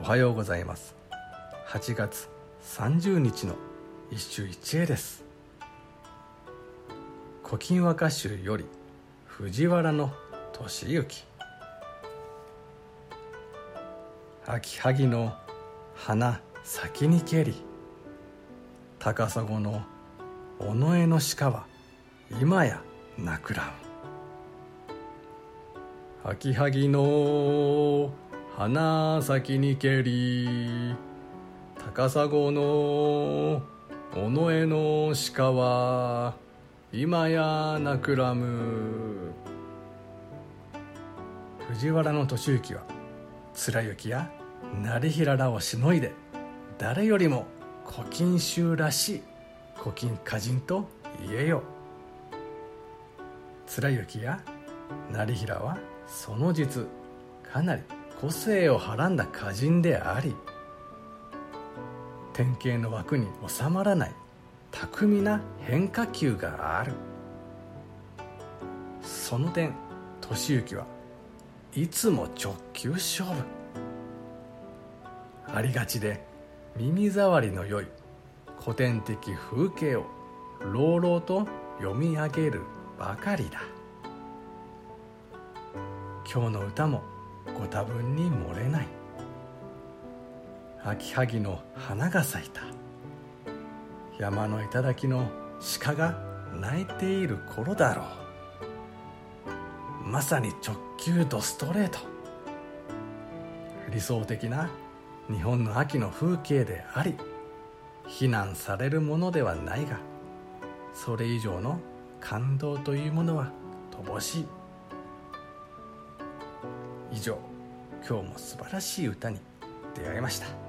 おはようございます。8月30日の一首一会です「古今和歌集」より藤原の俊之秋萩の花先に蹴り。高砂の尾上の鹿は今やなくらん。秋萩の花咲にけり高砂の尾上の鹿は今やなくらむ。藤原俊之は貫之や成平らをしのいで誰よりも古今集らしい古今歌人と言えよ。貫之や成平はその実かなり個性をはらんだ歌人であり典型の枠に収まらない巧みな変化球がある。その点俊之はいつも直球勝負。ありがちで耳障りの良い古典的風景を朗々と読み上げるばかりだ。今日の歌もご多分に漏れない。秋萩の花が咲いた。山の頂の鹿が鳴いている頃だろう。まさに直球ドストレート。理想的な日本の秋の風景であり非難されるものではないがそれ以上の感動というものは乏しい。以上今日も素晴らしい歌に出会いました。